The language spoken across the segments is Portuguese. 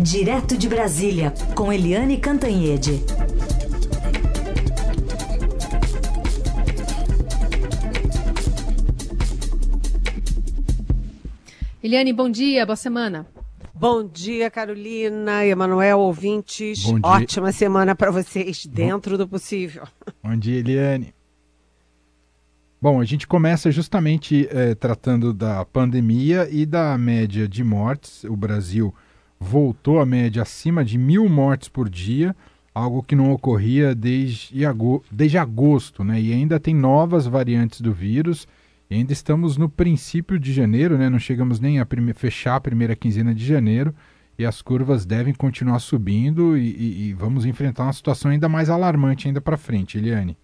Direto de Brasília, com Eliane Cantanhede. Eliane, bom dia, boa semana. Bom dia, Carolina, Emanuel, ouvintes. Ótima semana para vocês, dentro bom... do possível. Bom dia, Eliane. Bom, a gente começa justamente é, tratando da pandemia e da média de mortes. O Brasil voltou à média acima de mil mortes por dia, algo que não ocorria desde, agosto, desde agosto, né? E ainda tem novas variantes do vírus. E ainda estamos no princípio de janeiro, né? Não chegamos nem a fechar a primeira quinzena de janeiro e as curvas devem continuar subindo e, e, e vamos enfrentar uma situação ainda mais alarmante ainda para frente, Eliane.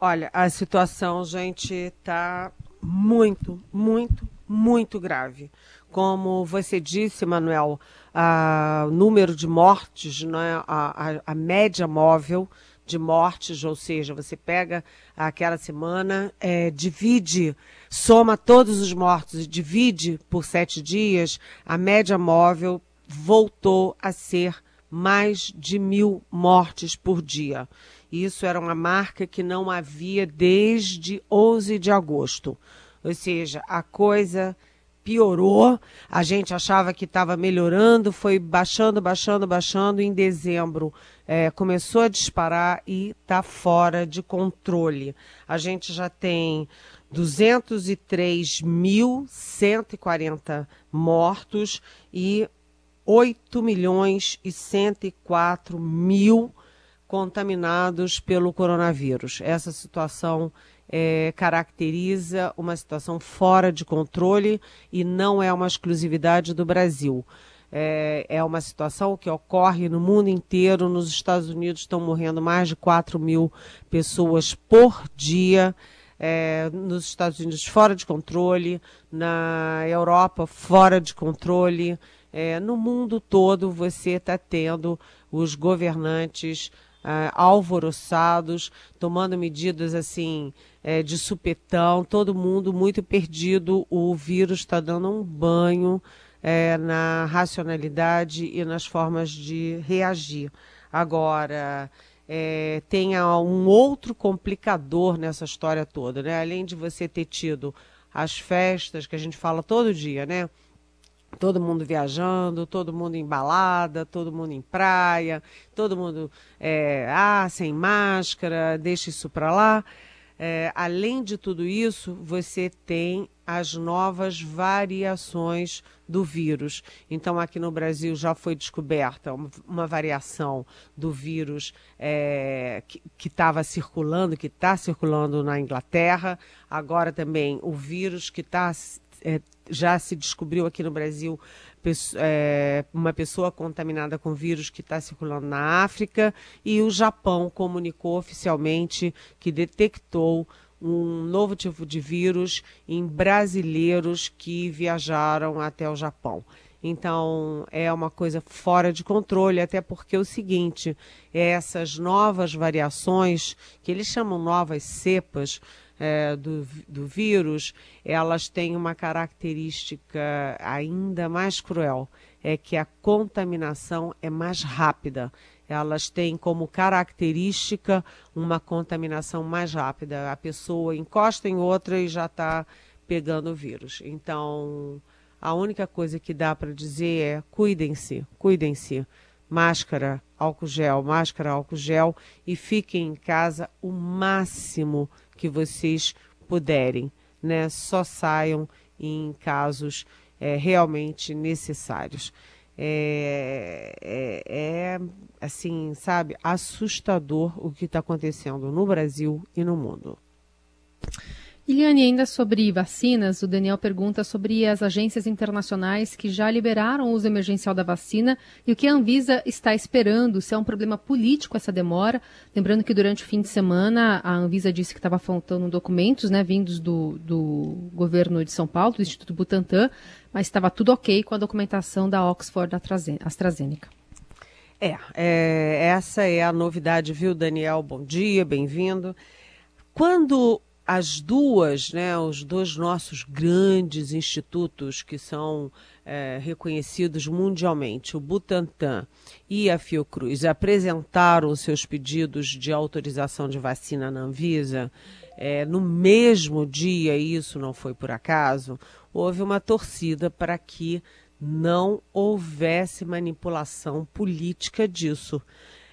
Olha, a situação, gente, está muito, muito, muito grave. Como você disse, Manuel, o número de mortes, né, a, a, a média móvel de mortes, ou seja, você pega aquela semana, é, divide, soma todos os mortos e divide por sete dias, a média móvel voltou a ser mais de mil mortes por dia. Isso era uma marca que não havia desde 11 de agosto. Ou seja, a coisa piorou. A gente achava que estava melhorando, foi baixando, baixando, baixando. Em dezembro é, começou a disparar e está fora de controle. A gente já tem 203.140 mortos e 8 milhões e 104 mil contaminados pelo coronavírus. Essa situação é, caracteriza uma situação fora de controle e não é uma exclusividade do Brasil. É, é, uma situação que ocorre no mundo inteiro. Nos Estados Unidos estão morrendo mais de 4 mil pessoas por dia. É, nos Estados Unidos fora de controle, na Europa fora de controle. É, no mundo todo você está tendo os governantes uh, alvoroçados, tomando medidas assim é, de supetão, todo mundo muito perdido. O vírus está dando um banho é, na racionalidade e nas formas de reagir. Agora, tem um outro complicador nessa história toda, né? Além de você ter tido as festas que a gente fala todo dia, né? Todo mundo viajando, todo mundo em balada, todo mundo em praia, todo mundo é, ah, sem máscara, deixa isso para lá. É, além de tudo isso, você tem as novas variações do vírus. Então, aqui no Brasil já foi descoberta uma, variação do vírus é, que estava circulando, que está circulando na Inglaterra. Agora também o vírus que está é, já se descobriu aqui no Brasil é, uma pessoa contaminada com vírus que está circulando na África e o Japão comunicou oficialmente que detectou um novo tipo de vírus em brasileiros que viajaram até o Japão. Então, é uma coisa fora de controle, até porque é o seguinte, essas novas variações, que eles chamam novas cepas, é, do, do vírus, elas têm uma característica ainda mais cruel, é que a contaminação é mais rápida. Elas têm como característica uma contaminação mais rápida. A pessoa encosta em outra e já está pegando o vírus. Então, a única coisa que dá para dizer é cuidem-se, cuidem-se. Máscara, álcool gel, máscara, álcool gel e fiquem em casa o máximo que vocês puderem, né? Só saiam em casos é, realmente necessários. É, é, é, assim, sabe, assustador o que está acontecendo no Brasil e no mundo. Iliane, ainda sobre vacinas, o Daniel pergunta sobre as agências internacionais que já liberaram o uso emergencial da vacina e o que a Anvisa está esperando, se é um problema político essa demora. Lembrando que durante o fim de semana a Anvisa disse que estava faltando documentos né, vindos do, do governo de São Paulo, do Instituto Butantan, mas estava tudo ok com a documentação da Oxford AstraZeneca. É, é, essa é a novidade, viu, Daniel? Bom dia, bem-vindo. Quando as duas, né, os dois nossos grandes institutos, que são é, reconhecidos mundialmente, o Butantan e a Fiocruz, apresentaram seus pedidos de autorização de vacina na Anvisa, é, no mesmo dia, isso não foi por acaso, houve uma torcida para que não houvesse manipulação política disso.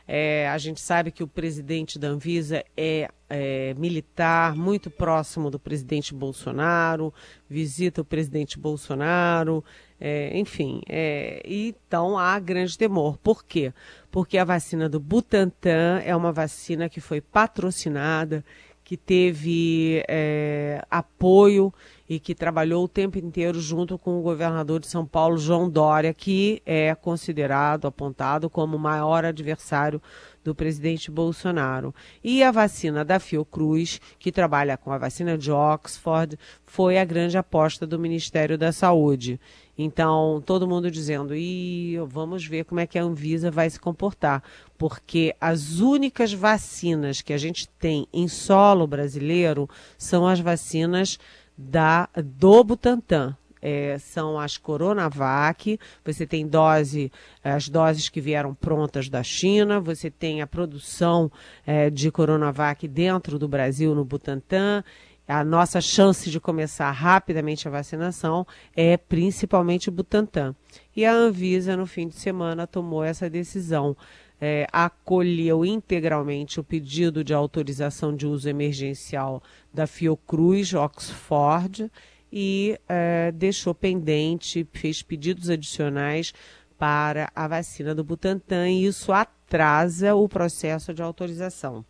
É, a gente sabe que o presidente da Anvisa é, é, militar, muito próximo do presidente Bolsonaro, visita o presidente Bolsonaro, é, enfim. É, então há grande temor. Por quê? Porque a vacina do Butantan é uma vacina que foi patrocinada, que teve é, apoio e que trabalhou o tempo inteiro junto com o governador de São Paulo, João Dória, que é considerado, apontado como o maior adversário do presidente Bolsonaro. E a vacina da Fiocruz, que trabalha com a vacina de Oxford, foi a grande aposta do Ministério da Saúde. Então, todo mundo dizendo, e vamos ver como é que a Anvisa vai se comportar, porque as únicas vacinas que a gente tem em solo brasileiro são as vacinas da do Butantan. É, são as Coronavac, você tem dose, as doses que vieram prontas da China, você tem a produção é, de Coronavac dentro do Brasil no Butantan. A nossa chance de começar rapidamente a vacinação é principalmente o Butantan. E a Anvisa, no fim de semana, tomou essa decisão é, acolheu integralmente o pedido de autorização de uso emergencial da Fiocruz Oxford e é, deixou pendente, fez pedidos adicionais para a vacina do Butantan e isso atrasa o processo de autorização.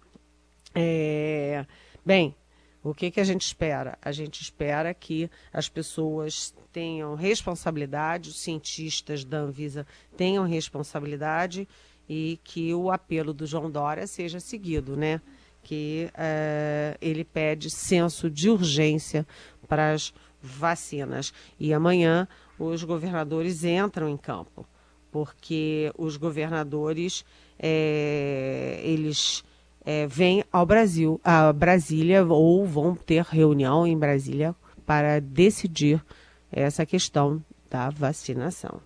É, bem, o que, que a gente espera? A gente espera que as pessoas tenham responsabilidade, os cientistas da Anvisa tenham responsabilidade e que o apelo do João Dória seja seguido, né? Que uh, ele pede senso de urgência para as vacinas. E amanhã os governadores entram em campo, porque os governadores é, eles é, vêm ao Brasil, a Brasília, ou vão ter reunião em Brasília para decidir essa questão da vacinação.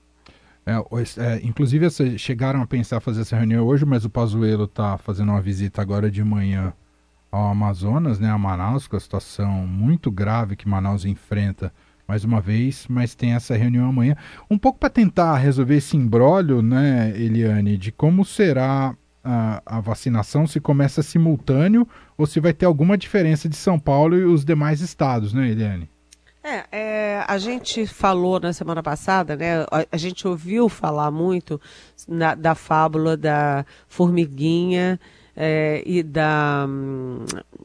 É, é, inclusive, chegaram a pensar fazer essa reunião hoje, mas o Pazuello está fazendo uma visita agora de manhã ao Amazonas, né, a Manaus, com a situação muito grave que Manaus enfrenta mais uma vez, mas tem essa reunião amanhã. Um pouco para tentar resolver esse imbróglio, né, Eliane, de como será a, a, vacinação, se começa simultâneo ou se vai ter alguma diferença de São Paulo e os demais estados, né, Eliane? É, é, a gente falou na semana passada, né? A, a gente ouviu falar muito na, da fábula da formiguinha é, e da,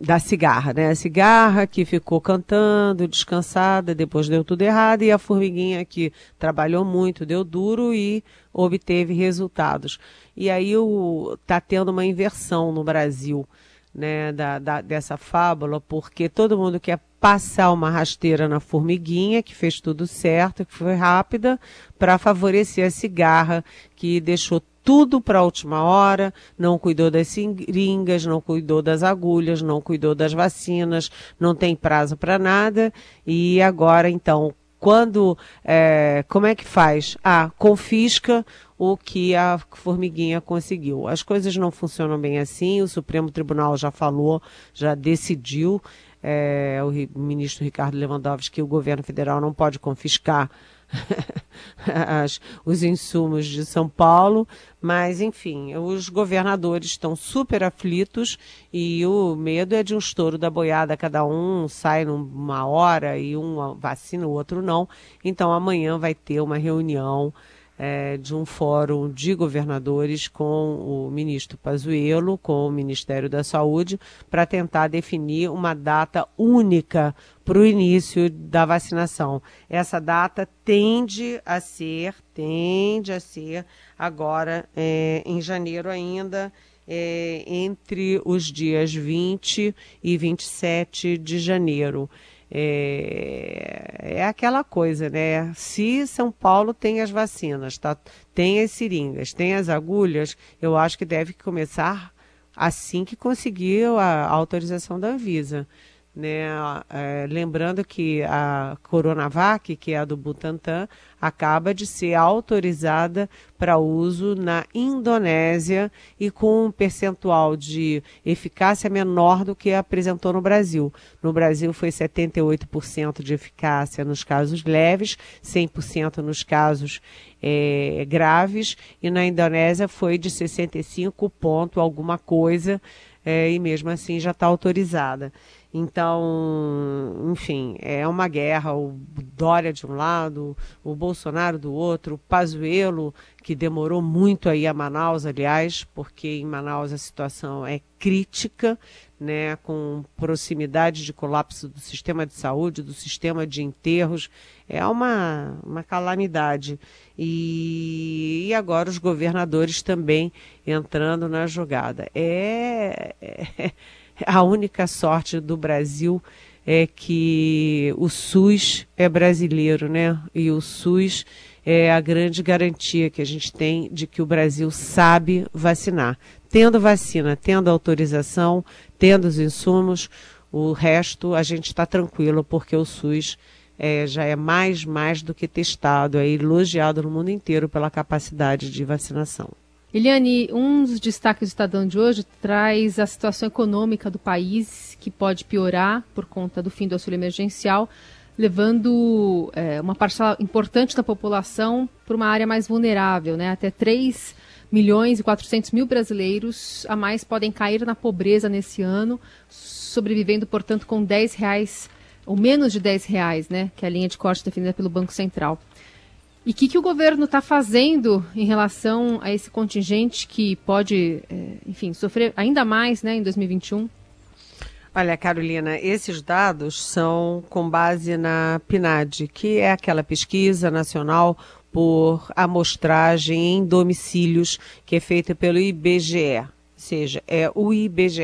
da cigarra, né? A cigarra que ficou cantando, descansada, depois deu tudo errado, e a formiguinha que trabalhou muito, deu duro e obteve resultados. E aí o, tá tendo uma inversão no Brasil né, da, da, dessa fábula, porque todo mundo quer passar uma rasteira na formiguinha, que fez tudo certo, que foi rápida, para favorecer a cigarra, que deixou tudo para a última hora, não cuidou das seringas, não cuidou das agulhas, não cuidou das vacinas, não tem prazo para nada, e agora então quando, é, como é que faz? Ah, confisca o que a formiguinha conseguiu. As coisas não funcionam bem assim, o Supremo Tribunal já falou, já decidiu, é, o ministro Ricardo Lewandowski, que o governo federal não pode confiscar as, os insumos de São Paulo, mas enfim, os governadores estão super aflitos e o medo é de um estouro da boiada, cada um sai numa hora e um vacina, o outro não. Então amanhã vai ter uma reunião é, de um fórum de governadores com o ministro Pazuello, com o Ministério da Saúde, para tentar definir uma data única para o início da vacinação. Essa data tende a ser, tende a ser agora é, em janeiro ainda. É, entre os dias 20 e 27 de janeiro. É, é aquela coisa, né? Se São Paulo tem as vacinas, tá? tem as seringas, tem as agulhas, eu acho que deve começar assim que conseguir a autorização da Anvisa. Né? É, lembrando que a Coronavac, que é a do Butantan, acaba de ser autorizada para uso na Indonésia e com um percentual de eficácia menor do que apresentou no Brasil. No Brasil foi 78% de eficácia nos casos leves, 100% nos casos é, graves, e na Indonésia foi de 65 ponto alguma coisa, é, e mesmo assim já está autorizada. Então, enfim, é uma guerra. O Dória de um lado, o Bolsonaro do outro, o Pazuello, que demorou muito aí a Manaus, aliás, porque em Manaus a situação é crítica, né, com proximidade de colapso do sistema de saúde, do sistema de enterros. É uma, uma calamidade. E, e agora os governadores também entrando na jogada. é, é a única sorte do Brasil é que o SUS é brasileiro, né? E o SUS é a grande garantia que a gente tem de que o Brasil sabe vacinar. Tendo vacina, tendo autorização, tendo os insumos, o resto a gente está tranquilo, porque o SUS é, já é mais, mais do que testado, é elogiado no mundo inteiro pela capacidade de vacinação. Eliane, um dos destaques do Estadão de hoje traz a situação econômica do país, que pode piorar por conta do fim do auxílio emergencial, levando é, uma parcela importante da população para uma área mais vulnerável. Né? Até 3 milhões e 400 mil brasileiros a mais podem cair na pobreza nesse ano, sobrevivendo, portanto, com 10 reais, ou menos de 10 reais, né? que é a linha de corte definida pelo Banco Central. E o que, que o governo está fazendo em relação a esse contingente que pode, é, enfim, sofrer ainda mais né, em 2021? Olha, Carolina, esses dados são com base na PNAD, que é aquela pesquisa nacional por amostragem em domicílios que é feita pelo IBGE. Ou seja, é o IBGE,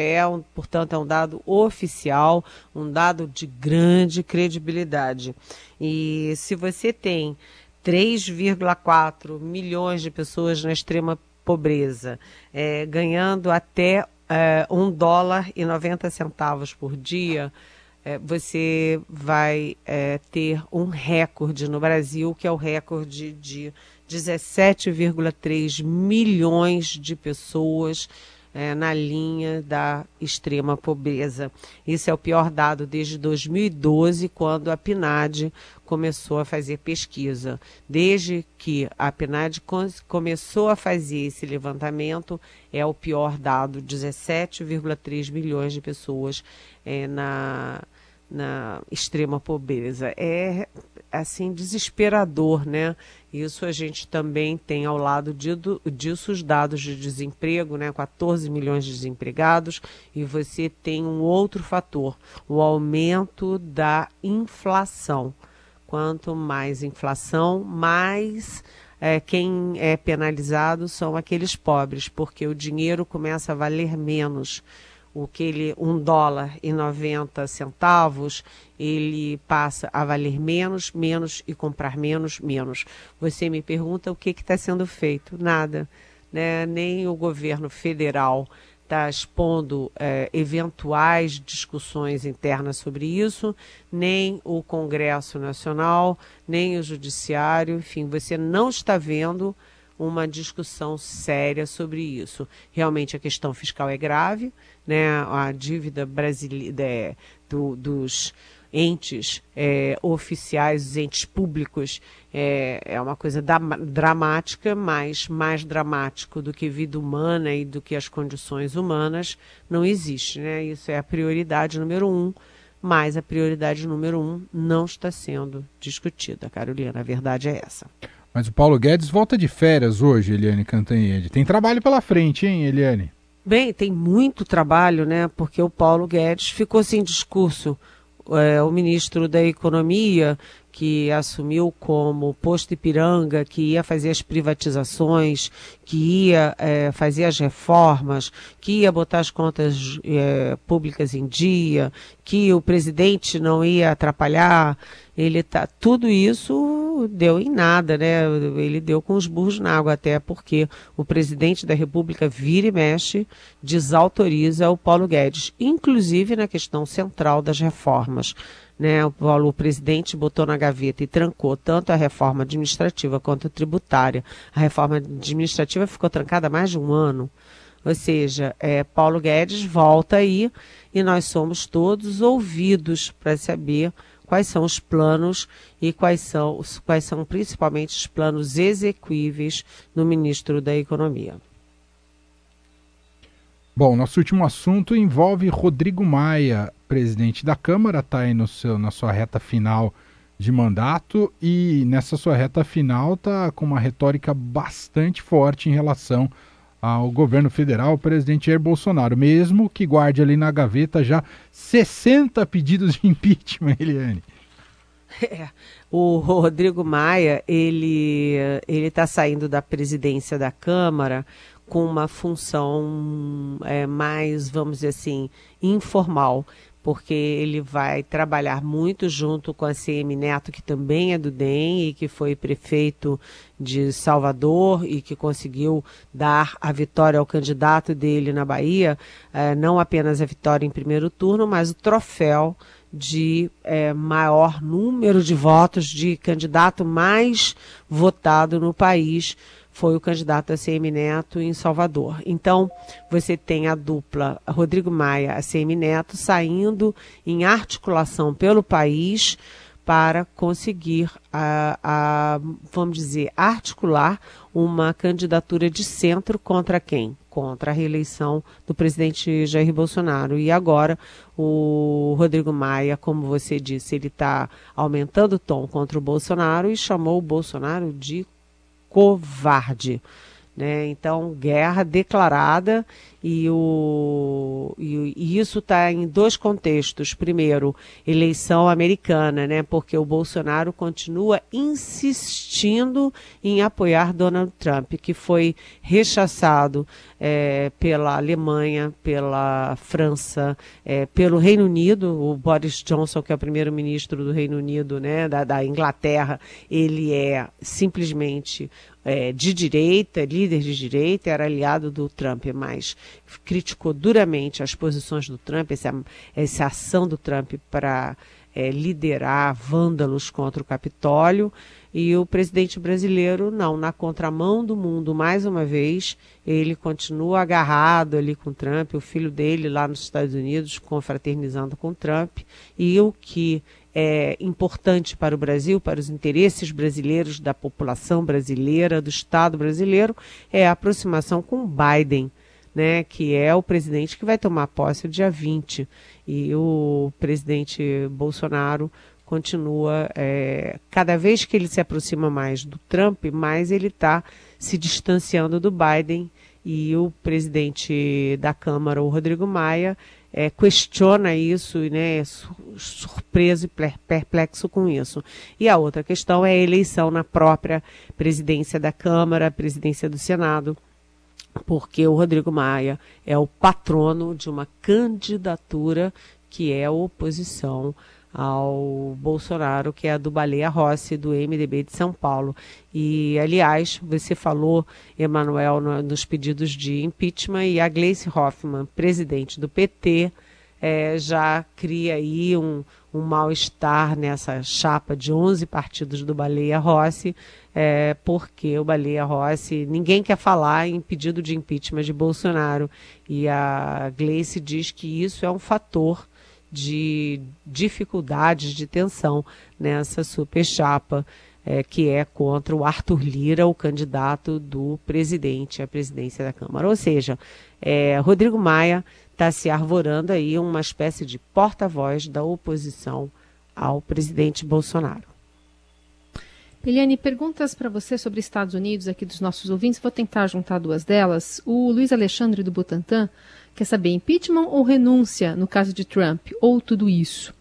portanto, é um dado oficial, um dado de grande credibilidade. E se você tem 3,4 milhões de pessoas na extrema pobreza, é, ganhando até é, um dólar e 90 centavos por dia, é, você vai é, ter um recorde no Brasil, que é o recorde de 17,3 milhões de pessoas é, na linha da extrema pobreza. Isso é o pior dado desde 2012, quando a PNAD começou a fazer pesquisa. Desde que a PNAD começou a fazer esse levantamento, é o pior dado: 17,3 milhões de pessoas é, na, na extrema pobreza. É assim desesperador, né? Isso a gente também tem ao lado de, disso os dados de desemprego, né? 14 milhões de desempregados, e você tem um outro fator, o aumento da inflação. Quanto mais inflação, mais é, quem é penalizado são aqueles pobres, porque o dinheiro começa a valer menos o que ele um dólar e 90 centavos ele passa a valer menos, menos e comprar menos, menos. Você me pergunta o que está sendo feito? Nada. Né? Nem o governo federal está expondo é, eventuais discussões internas sobre isso, nem o Congresso Nacional, nem o Judiciário, enfim, você não está vendo uma discussão séria sobre isso. Realmente a questão fiscal é grave, né? A dívida brasileira é, do, dos entes é, oficiais, os entes públicos, é, é uma coisa da, dramática, mas mais dramático do que vida humana e do que as condições humanas não existe. Né? Isso é a prioridade número um, mas a prioridade número um não está sendo discutida, Carolina. A verdade é essa. Mas o Paulo Guedes volta de férias hoje, Eliane Cantanhede. Tem trabalho pela frente, hein, Eliane? Bem, tem muito trabalho, né? Porque o Paulo Guedes ficou sem discurso. É, o ministro da Economia que assumiu como posto Ipiranga, que ia fazer as privatizações, que ia é, fazer as reformas, que ia botar as contas é, públicas em dia, que o presidente não ia atrapalhar, ele tá tudo isso deu em nada, né? Ele deu com os burros na água até porque o presidente da República vira e mexe, desautoriza o Paulo Guedes, inclusive na questão central das reformas né, o, o presidente botou na gaveta e trancou tanto a reforma administrativa quanto a tributária. A reforma administrativa ficou trancada há mais de um ano. Ou seja, é, Paulo Guedes volta aí e nós somos todos ouvidos para saber quais são os planos e quais são, quais são principalmente os planos execuíveis no ministro da Economia. Bom, nosso último assunto envolve Rodrigo Maia, presidente da Câmara, está aí no seu, na sua reta final de mandato e nessa sua reta final está com uma retórica bastante forte em relação ao governo federal, o presidente Jair Bolsonaro, mesmo que guarde ali na gaveta já 60 pedidos de impeachment, Eliane. É, o Rodrigo Maia, ele ele está saindo da presidência da Câmara com uma função é, mais, vamos dizer assim, informal porque ele vai trabalhar muito junto com a CM Neto, que também é do DEM e que foi prefeito de Salvador e que conseguiu dar a vitória ao candidato dele na Bahia, eh, não apenas a vitória em primeiro turno, mas o troféu de eh, maior número de votos de candidato mais votado no país foi o candidato a CM Neto em Salvador. Então, você tem a dupla Rodrigo Maia, a CM Neto, saindo em articulação pelo país para conseguir, a, a, vamos dizer, articular uma candidatura de centro contra quem? Contra a reeleição do presidente Jair Bolsonaro. E agora o Rodrigo Maia, como você disse, ele está aumentando o tom contra o Bolsonaro e chamou o Bolsonaro de covarde. Né? Então, guerra declarada e, o, e, e isso está em dois contextos. Primeiro, eleição americana, né? porque o Bolsonaro continua insistindo em apoiar Donald Trump, que foi rechaçado é, pela Alemanha, pela França, é, pelo Reino Unido. O Boris Johnson, que é o primeiro-ministro do Reino Unido, né? da, da Inglaterra, ele é simplesmente é, de direita, líder de direita, era aliado do Trump, mas criticou duramente as posições do Trump, essa, essa ação do Trump para é, liderar vândalos contra o Capitólio. E o presidente brasileiro, não, na contramão do mundo, mais uma vez, ele continua agarrado ali com Trump, o filho dele lá nos Estados Unidos, confraternizando com Trump. E o que é importante para o Brasil, para os interesses brasileiros, da população brasileira, do Estado brasileiro, é a aproximação com Biden, né, que é o presidente que vai tomar posse no dia 20. E o presidente Bolsonaro continua, é, cada vez que ele se aproxima mais do Trump, mais ele está se distanciando do Biden. E o presidente da Câmara, o Rodrigo Maia, é, questiona isso, né, é surpreso e perplexo com isso. E a outra questão é a eleição na própria presidência da Câmara, presidência do Senado, porque o Rodrigo Maia é o patrono de uma candidatura que é oposição ao Bolsonaro, que é a do Baleia Rossi, do MDB de São Paulo. E, aliás, você falou, Emanuel, no, nos pedidos de impeachment, e a Gleice Hoffmann, presidente do PT, é, já cria aí um, um mal-estar nessa chapa de 11 partidos do Baleia Rossi, é, porque o Baleia Rossi, ninguém quer falar em pedido de impeachment de Bolsonaro, e a Gleice diz que isso é um fator de dificuldades de tensão nessa super chapa é, que é contra o Arthur Lira, o candidato do presidente à presidência da Câmara. Ou seja, é, Rodrigo Maia está se arvorando aí uma espécie de porta-voz da oposição ao presidente Bolsonaro. Eliane, perguntas para você sobre Estados Unidos aqui dos nossos ouvintes. Vou tentar juntar duas delas. O Luiz Alexandre do Butantan quer saber impeachment ou renúncia no caso de Trump, ou tudo isso.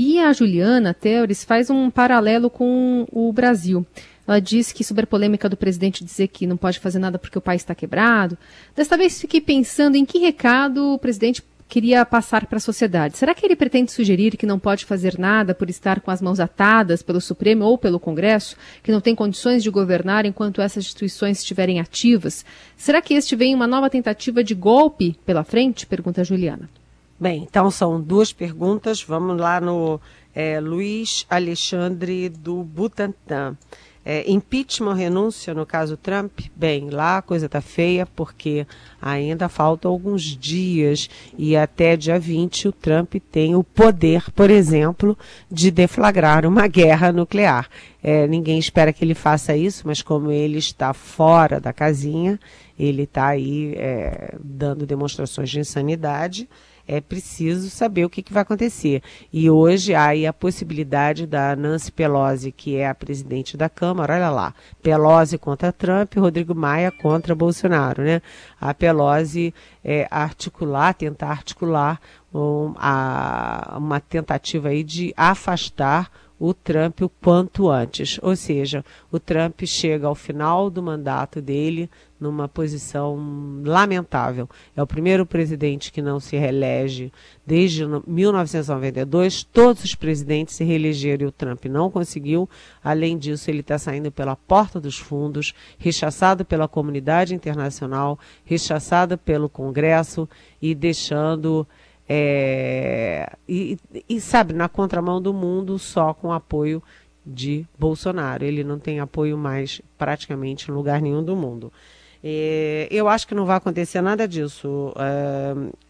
E a Juliana Teores faz um paralelo com o Brasil. Ela diz que sobre a polêmica do presidente dizer que não pode fazer nada porque o país está quebrado. Desta vez fiquei pensando em que recado o presidente queria passar para a sociedade. Será que ele pretende sugerir que não pode fazer nada por estar com as mãos atadas pelo Supremo ou pelo Congresso, que não tem condições de governar enquanto essas instituições estiverem ativas? Será que este vem uma nova tentativa de golpe pela frente? Pergunta Juliana. Bem, então são duas perguntas. Vamos lá no é, Luiz Alexandre do Butantan. É, impeachment, renúncia no caso Trump, bem, lá a coisa está feia porque ainda faltam alguns dias e até dia 20 o Trump tem o poder, por exemplo, de deflagrar uma guerra nuclear. É, ninguém espera que ele faça isso, mas como ele está fora da casinha, ele está aí é, dando demonstrações de insanidade é preciso saber o que, que vai acontecer. E hoje há a possibilidade da Nancy Pelosi, que é a presidente da Câmara, olha lá, Pelosi contra Trump, Rodrigo Maia contra Bolsonaro, né? A Pelosi é, articular, tentar articular um, a, uma tentativa aí de afastar o Trump o quanto antes. Ou seja, o Trump chega ao final do mandato dele numa posição lamentável. É o primeiro presidente que não se reelege desde 1992. Todos os presidentes se reelegeram e o Trump não conseguiu. Além disso, ele está saindo pela porta dos fundos, rechaçado pela comunidade internacional, rechaçado pelo Congresso e deixando é, e, e, sabe, na contramão do mundo, só com apoio de Bolsonaro. Ele não tem apoio mais praticamente em lugar nenhum do mundo. É, eu acho que não vai acontecer nada disso,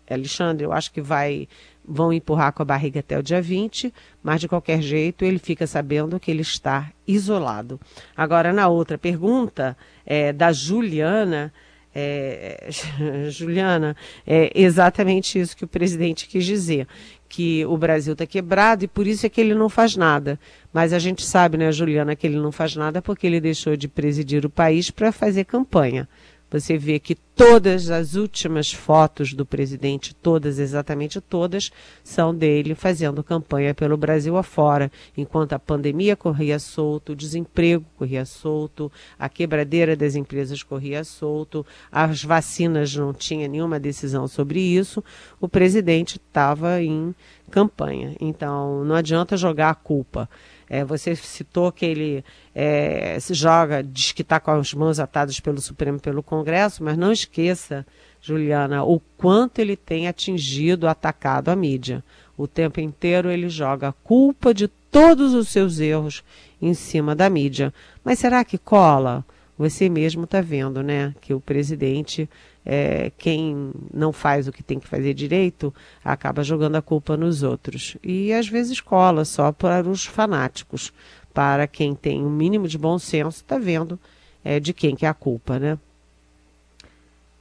é, Alexandre. Eu acho que vai vão empurrar com a barriga até o dia 20, mas de qualquer jeito ele fica sabendo que ele está isolado. Agora, na outra pergunta, é, da Juliana. É, Juliana, é exatamente isso que o presidente quis dizer, que o Brasil está quebrado e por isso é que ele não faz nada. Mas a gente sabe, né, Juliana, que ele não faz nada porque ele deixou de presidir o país para fazer campanha. Você vê que todas as últimas fotos do presidente, todas, exatamente todas, são dele fazendo campanha pelo Brasil afora, enquanto a pandemia corria solto, o desemprego corria solto, a quebradeira das empresas corria solto, as vacinas não tinha nenhuma decisão sobre isso, o presidente estava em campanha. Então, não adianta jogar a culpa. É, você citou que ele é, se joga, diz que está com as mãos atadas pelo Supremo pelo Congresso, mas não esqueça, Juliana, o quanto ele tem atingido, atacado a mídia. O tempo inteiro ele joga a culpa de todos os seus erros em cima da mídia. Mas será que cola? Você mesmo está vendo, né? Que o presidente, é, quem não faz o que tem que fazer direito, acaba jogando a culpa nos outros. E às vezes cola só para os fanáticos. Para quem tem o um mínimo de bom senso, está vendo é, de quem que é a culpa, né?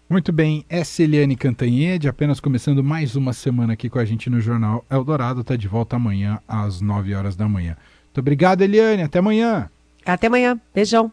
Muito bem, essa é Eliane Cantanhede, apenas começando mais uma semana aqui com a gente no Jornal Eldorado, está de volta amanhã às 9 horas da manhã. Muito obrigado, Eliane, até amanhã. Até amanhã, beijão.